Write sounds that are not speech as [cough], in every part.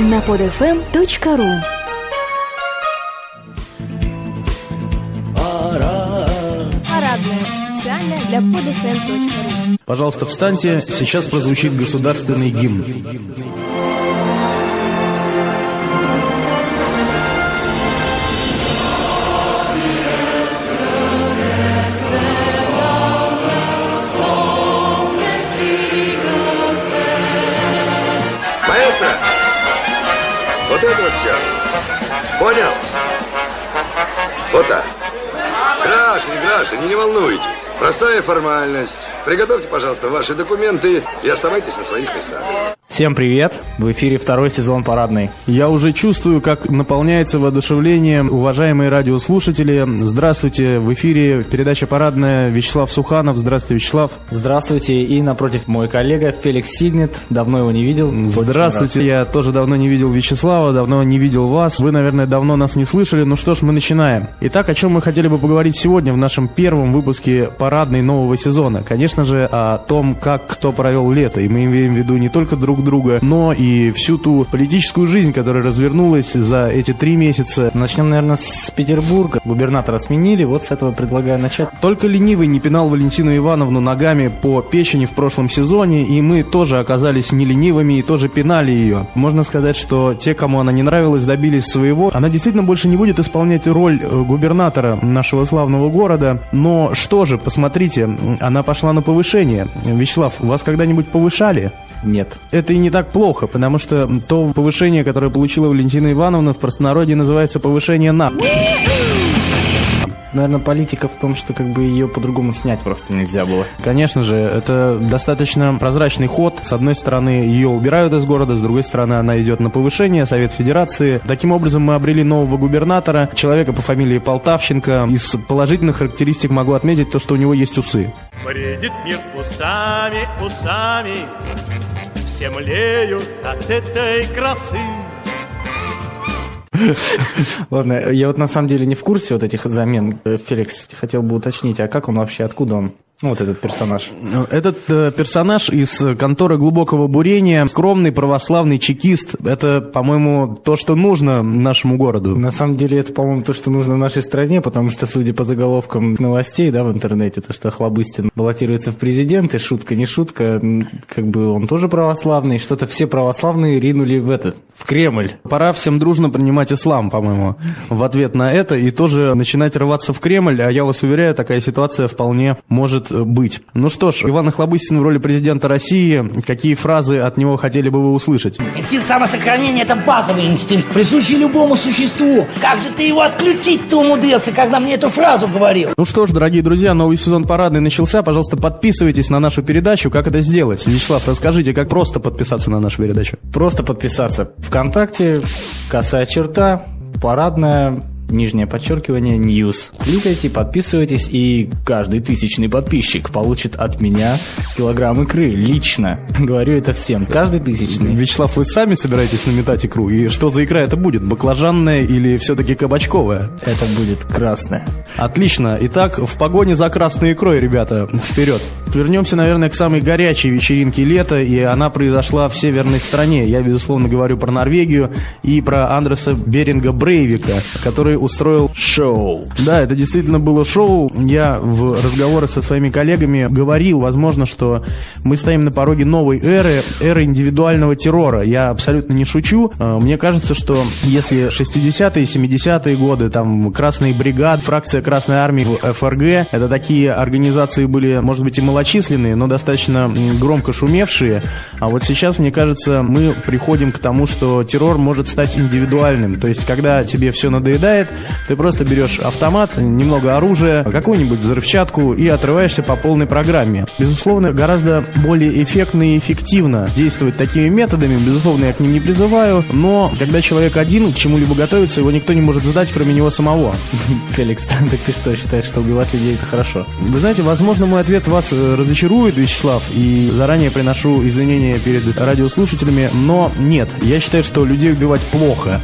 на podfm.ru Парадная специально для podfm.ru Пожалуйста, встаньте, сейчас прозвучит государственный гимн. Понял? Вот так. Граждане, граждане, не волнуйтесь. Простая формальность. Приготовьте, пожалуйста, ваши документы и оставайтесь на своих местах. Всем привет! В эфире второй сезон парадный. Я уже чувствую, как наполняется воодушевление уважаемые радиослушатели. Здравствуйте, в эфире передача «Парадная» Вячеслав Суханов. Здравствуйте, Вячеслав. Здравствуйте, и напротив мой коллега Феликс Сигнет. Давно его не видел. Здравствуйте, я тоже давно не видел Вячеслава, давно не видел вас. Вы, наверное, давно нас не слышали. Ну что ж, мы начинаем. Итак, о чем мы хотели бы поговорить сегодня в нашем первом выпуске парадной нового сезона? Конечно же, о том, как кто провел лето. И мы имеем в виду не только друг друга, но и всю ту политическую жизнь, которая развернулась за эти три месяца. Начнем, наверное, с Петербурга. Губернатора сменили, вот с этого предлагаю начать. Только ленивый не пинал Валентину Ивановну ногами по печени в прошлом сезоне, и мы тоже оказались не ленивыми и тоже пинали ее. Можно сказать, что те, кому она не нравилась, добились своего. Она действительно больше не будет исполнять роль э, губернатора нашего славного города. Но что же, посмотрите, она пошла на повышение. Вячеслав, вас когда-нибудь повышали? Нет. Это и не так плохо, потому что то повышение, которое получила Валентина Ивановна в простонародье называется повышение на. Наверное, политика в том, что как бы ее по-другому снять просто нельзя было. Конечно же, это достаточно прозрачный ход. С одной стороны, ее убирают из города, с другой стороны, она идет на повышение, Совет Федерации. Таким образом, мы обрели нового губернатора, человека по фамилии Полтавченко. Из положительных характеристик могу отметить то, что у него есть усы. Бредит мир усами, усами, Все млеют от этой красы. Ладно, я вот на самом деле не в курсе вот этих замен. Э, Феликс, хотел бы уточнить, а как он вообще, откуда он? Ну, вот этот персонаж. Этот э, персонаж из конторы глубокого бурения, скромный православный чекист. Это, по-моему, то, что нужно нашему городу. На самом деле это, по-моему, то, что нужно нашей стране, потому что, судя по заголовкам новостей, да, в интернете, то, что Хлобыстин баллотируется в президенты, шутка не шутка, как бы он тоже православный, что-то все православные ринули в этот, в Кремль. Пора всем дружно принимать ислам, по-моему, в ответ на это и тоже начинать рваться в Кремль. А я вас уверяю, такая ситуация вполне может э, быть. Ну что ж, Иван Охлобыстин в роли президента России. Какие фразы от него хотели бы вы услышать? Инстинкт самосохранения – это базовый инстинкт, присущий любому существу. Как же ты его отключить-то умудрился, когда мне эту фразу говорил? Ну что ж, дорогие друзья, новый сезон парадный начался. Пожалуйста, подписывайтесь на нашу передачу. Как это сделать? Вячеслав, расскажите, как просто подписаться на нашу передачу? Просто подписаться. Вконтакте, косая черта, парадная, нижнее подчеркивание, News. Кликайте, подписывайтесь, и каждый тысячный подписчик получит от меня килограмм икры лично. [laughs] Говорю это всем. Каждый тысячный. Вячеслав, вы сами собираетесь наметать икру? И что за икра это будет? Баклажанная или все-таки кабачковая? Это будет красное. Отлично. Итак, в погоне за красной икрой, ребята, вперед. Вернемся, наверное, к самой горячей вечеринке лета, и она произошла в северной стране. Я, безусловно, говорю про Норвегию и про Андреса Беринга Брейвика, который устроил шоу. Да, это действительно было шоу. Я в разговорах со своими коллегами говорил, возможно, что мы стоим на пороге новой эры, эры индивидуального террора. Я абсолютно не шучу. Э, Мне кажется, что если 60-е, 70-е годы, там, Красный бригад, фракция Красной Армии в ФРГ, это такие организации были, может быть, и малочисленные, но достаточно громко шумевшие. А вот сейчас, мне кажется, мы приходим к тому, что террор может стать индивидуальным. То есть, когда тебе все надоедает, ты просто берешь автомат, немного оружия, какую-нибудь взрывчатку и отрываешься по полной программе. Безусловно, гораздо более эффектно и эффективно действовать такими методами. Безусловно, я к ним не призываю, но когда человек один к чему-либо готовится, его никто не может задать, кроме него самого. [laughs] Феликс, [laughs] так ты что, считаешь, что убивать людей это хорошо? Вы знаете, возможно, мой ответ вас э, разочарует, Вячеслав, и заранее приношу извинения перед радиослушателями, но нет, я считаю, что людей убивать плохо.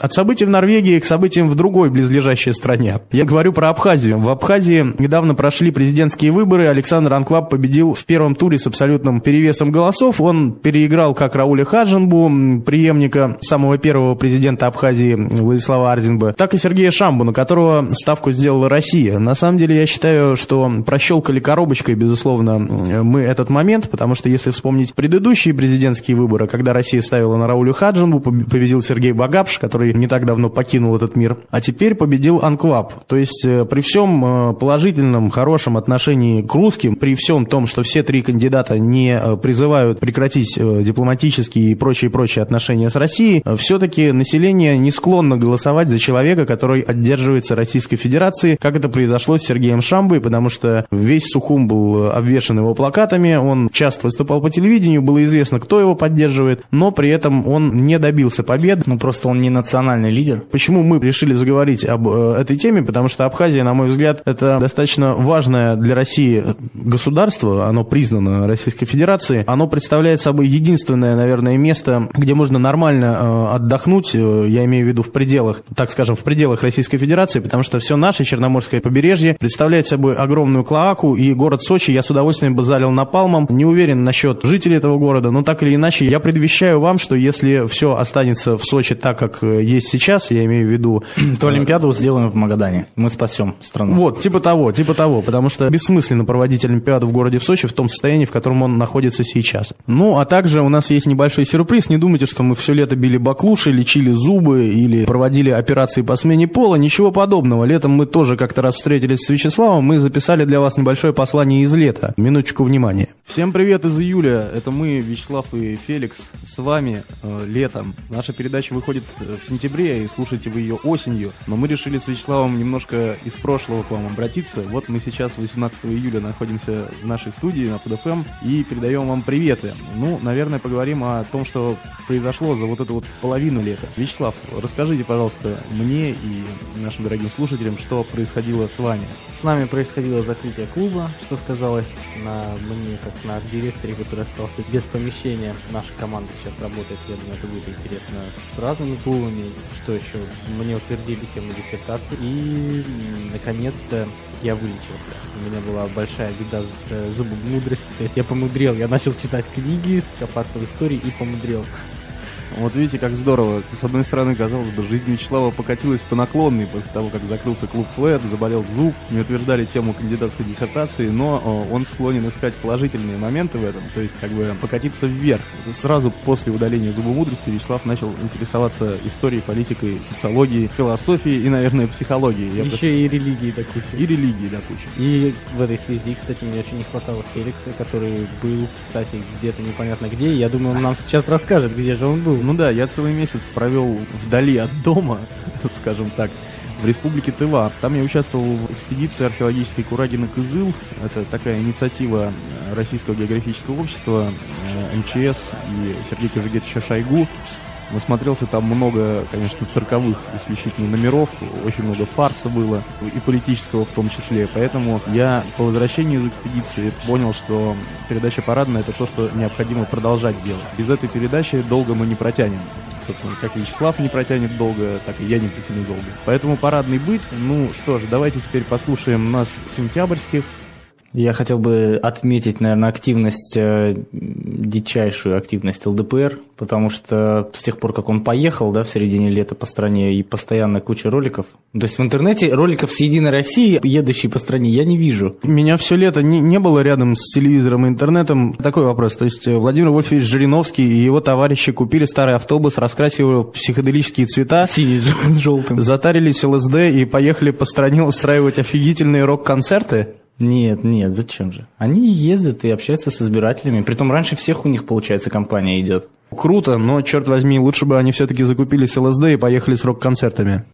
От событий в Норвегии к событиям в другой близлежащей стране. Я говорю про Абхазию. В Абхазии недавно прошли президентские выборы. Александр Анкваб победил в первом туре с абсолютным перевесом голосов. Он переиграл как Рауля Хаджинбу, преемника самого первого президента Абхазии Владислава Ардинба, так и Сергея Шамбу, на которого ставку сделала Россия. На самом деле я считаю, что прощелкали коробочкой, безусловно, мы этот момент, потому что если вспомнить предыдущие президентские выборы, когда Россия ставила на Раулю Хаджинбу, победил Сергей Багапш, который не так давно покинул этот мир, а теперь победил Анкваб. То есть э, при всем э, положительном, хорошем отношении к русским, при всем том, что все три кандидата не э, призывают прекратить дипломатические и прочие-прочие отношения с Россией, все-таки население не склонно голосовать за человека, который отдерживается Российской Федерацией, как это произошло с Сергеем Шамбой, потому что весь Сухум был обвешан его плакатами, он часто выступал по телевидению, было известно, кто его поддерживает, но при этом он не добился победы. Ну, просто он не национальный лидер. Почему мы решили заговорить об э, этой теме? Потому что Абхазия, на мой взгляд, это достаточно важное для России государство, оно признано Российской Федерацией, оно представляет собой единственное, наверное, место, где можно нормально э, отдохнуть, э, я имею в виду в пределах, так скажем, в пределах Российской Федерации, потому что все наше Черноморское побережье представляет собой огромную клоаку, и город Сочи я с удовольствием бы залил напалмом. Не уверен насчет жителей этого города, но так или иначе, я предвещаю вам, что если все останется в Сочи так, как есть сейчас, я имею в виду... [clears throat] То Олимпиаду сделаем в Магадане. Мы спасем страну. Вот, типа того, типа того, потому что бессмысленно проводить Олимпиаду в городе в Сочи в том состоянии, в котором он находится сейчас. Ну, а также у нас есть небольшой сюрприз. Не думайте, что мы все лето били баклуши, лечили зубы или проводили операции по смене пола. Ничего подобного. Летом мы тоже как-то раз встретились с Вячеславом. Мы записали для вас небольшое послание из лета. Минуточку внимания. Всем привет из июля. Это мы, Вячеслав и Феликс, с вами э, летом. Наша передача выходит э, в сентябре, и слушаете вы ее осенью. Но мы решили с Вячеславом немножко из прошлого к вам обратиться. Вот мы сейчас 18 июля находимся в нашей студии на PodFM и передаем вам приветы. Ну, наверное, поговорим о том, что произошло за вот эту вот половину лета. Вячеслав, расскажите, пожалуйста, мне и нашим дорогим слушателям, что происходило с вами. С нами происходило закрытие клуба, что сказалось на мне, как на арт-директоре, который остался без помещения. Наша команда сейчас работает, я думаю, это будет интересно, с разными клубами. Что еще? Мне утвердили тему диссертации. И, наконец-то, я вылечился. У меня была большая беда с э, зубом мудрости. То есть я помудрел, я начал читать книги, копаться в истории и помудрел. Вот видите, как здорово. С одной стороны, казалось бы, жизнь Вячеслава покатилась по наклонной после того, как закрылся клуб Флэт, заболел зуб, не утверждали тему кандидатской диссертации, но он склонен искать положительные моменты в этом, то есть как бы покатиться вверх. Сразу после удаления зуба мудрости Вячеслав начал интересоваться историей, политикой, социологией, философией и, наверное, психологией. Я Еще просто... и религией до кучи. И религией до кучи. И в этой связи, кстати, мне очень не хватало Феликса, который был, кстати, где-то непонятно где. Я думаю, он нам сейчас расскажет, где же он был. Ну да, я целый месяц провел вдали от дома, [laughs] скажем так, в республике Тыва. Там я участвовал в экспедиции археологической Курагина Кызыл. Это такая инициатива Российского географического общества, э, МЧС и Сергея Кожегетовича Шойгу. Насмотрелся там много, конечно, цирковых исключительно номеров, очень много фарса было, и политического в том числе. Поэтому я по возвращению из экспедиции понял, что передача парадная – это то, что необходимо продолжать делать. Без этой передачи долго мы не протянем собственно, как Вячеслав не протянет долго, так и я не протяну долго. Поэтому парадный быть. Ну что ж, давайте теперь послушаем нас сентябрьских. Я хотел бы отметить, наверное, активность, э, дичайшую активность ЛДПР, потому что с тех пор, как он поехал, да, в середине лета по стране, и постоянно куча роликов. То есть в интернете роликов с Единой России, едущей по стране, я не вижу. Меня все лето не, не было рядом с телевизором и интернетом. Такой вопрос. То есть э, Владимир Вольфович Жириновский и его товарищи купили старый автобус, раскрасили его в психоделические цвета. Синий с желтым. Затарились ЛСД и поехали по стране устраивать офигительные рок-концерты. Нет, нет, зачем же? Они ездят и общаются с избирателями. Притом раньше всех у них, получается, компания идет. Круто, но, черт возьми, лучше бы они все-таки закупились ЛСД и поехали с рок-концертами.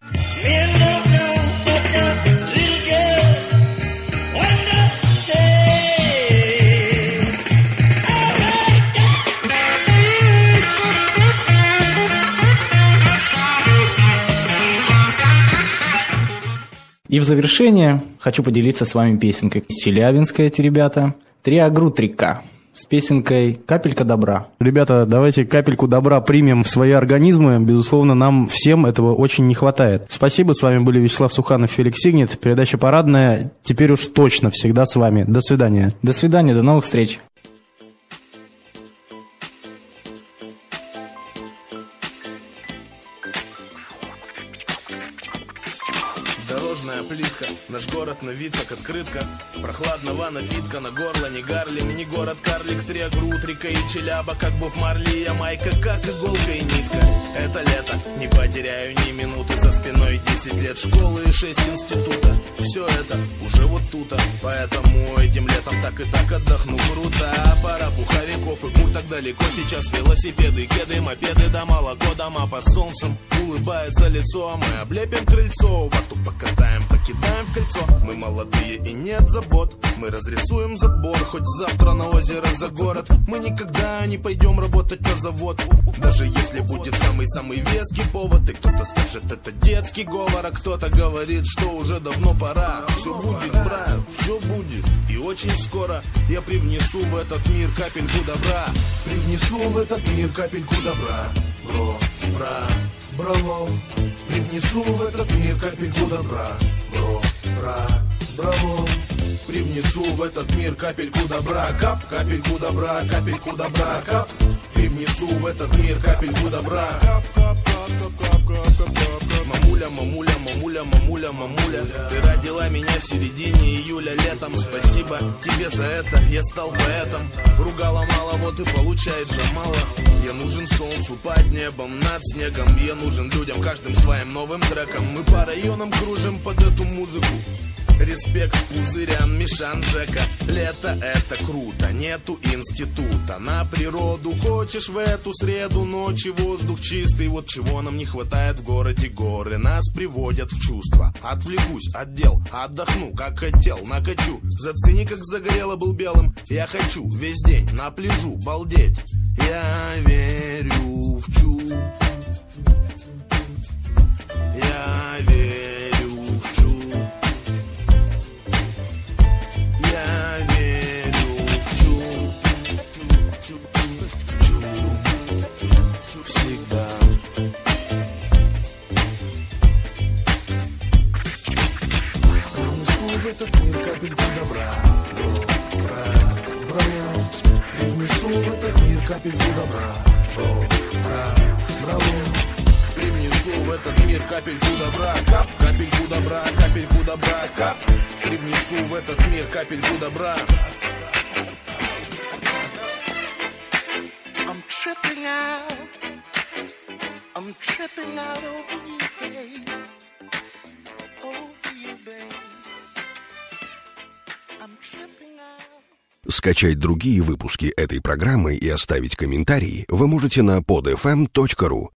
И в завершение хочу поделиться с вами песенкой Челябинска, эти ребята. Триагрутрика. с песенкой «Капелька добра». Ребята, давайте капельку добра примем в свои организмы. Безусловно, нам всем этого очень не хватает. Спасибо, с вами были Вячеслав Суханов, Феликс Сигнет. Передача «Парадная» теперь уж точно всегда с вами. До свидания. До свидания, до новых встреч. Наш город на вид как открытка. Прохладного напитка на горло не Гарлем, не город Карлик Триагрут, Рика и Челяба, как Боб Марли Ямайка, как иголка и нитка. Это лето, не потеряю ни минуты. За спиной 10 лет школы и 6 института. Все это уже вот тут, поэтому этим летом так и так отдохну. Круто Пара пуховиков и курток далеко. Сейчас велосипеды, кеды, мопеды, да молоко, дома под солнцем. Улыбается лицо, а мы облепим крыльцо. Вату покатаем, покидаем в кольцо. Мы молодые и нет забот. Мы разрисуем забор, хоть завтра на озеро за город. Мы никогда не пойдем работать на завод. Даже если будет самый-самый веский повод И кто-то скажет, это детский говор А кто-то говорит, что уже давно пора. Все будет, брат, все будет И очень скоро я привнесу в этот мир капельку добра. Привнесу в этот мир капельку добра. Бро, бра, браво Привнесу в этот мир капельку добра Бро, бра, браво! Привнесу в этот мир капельку добра. Кап, капельку добра, капельку добра, кап ты внесу в этот мир капельку добра. Мамуля, мамуля, мамуля, мамуля, мамуля. Ты родила меня в середине июля летом. Спасибо тебе за это, я стал поэтом. Ругала мало, вот и получается мало. Я нужен солнцу под небом, над снегом. Я нужен людям, каждым своим новым треком. Мы по районам кружим под эту музыку. Респект пузырям, Мишан, Жека Лето это круто, нету института. На природу хочешь в эту среду Ночи воздух чистый, вот чего нам не хватает в городе Горы. Нас приводят в чувство. Отвлекусь от дел, отдохну, как хотел Накачу, зацени, как загорело был белым. Я хочу весь день на пляжу балдеть. Я верю в чувств Я верю Привнесу в этот мир капельку добра. I'm tripping out. I'm tripping out over you, babe. Over you, babe. I'm tripping out. Скачать другие выпуски этой программы и оставить комментарии вы можете на podfm.ru.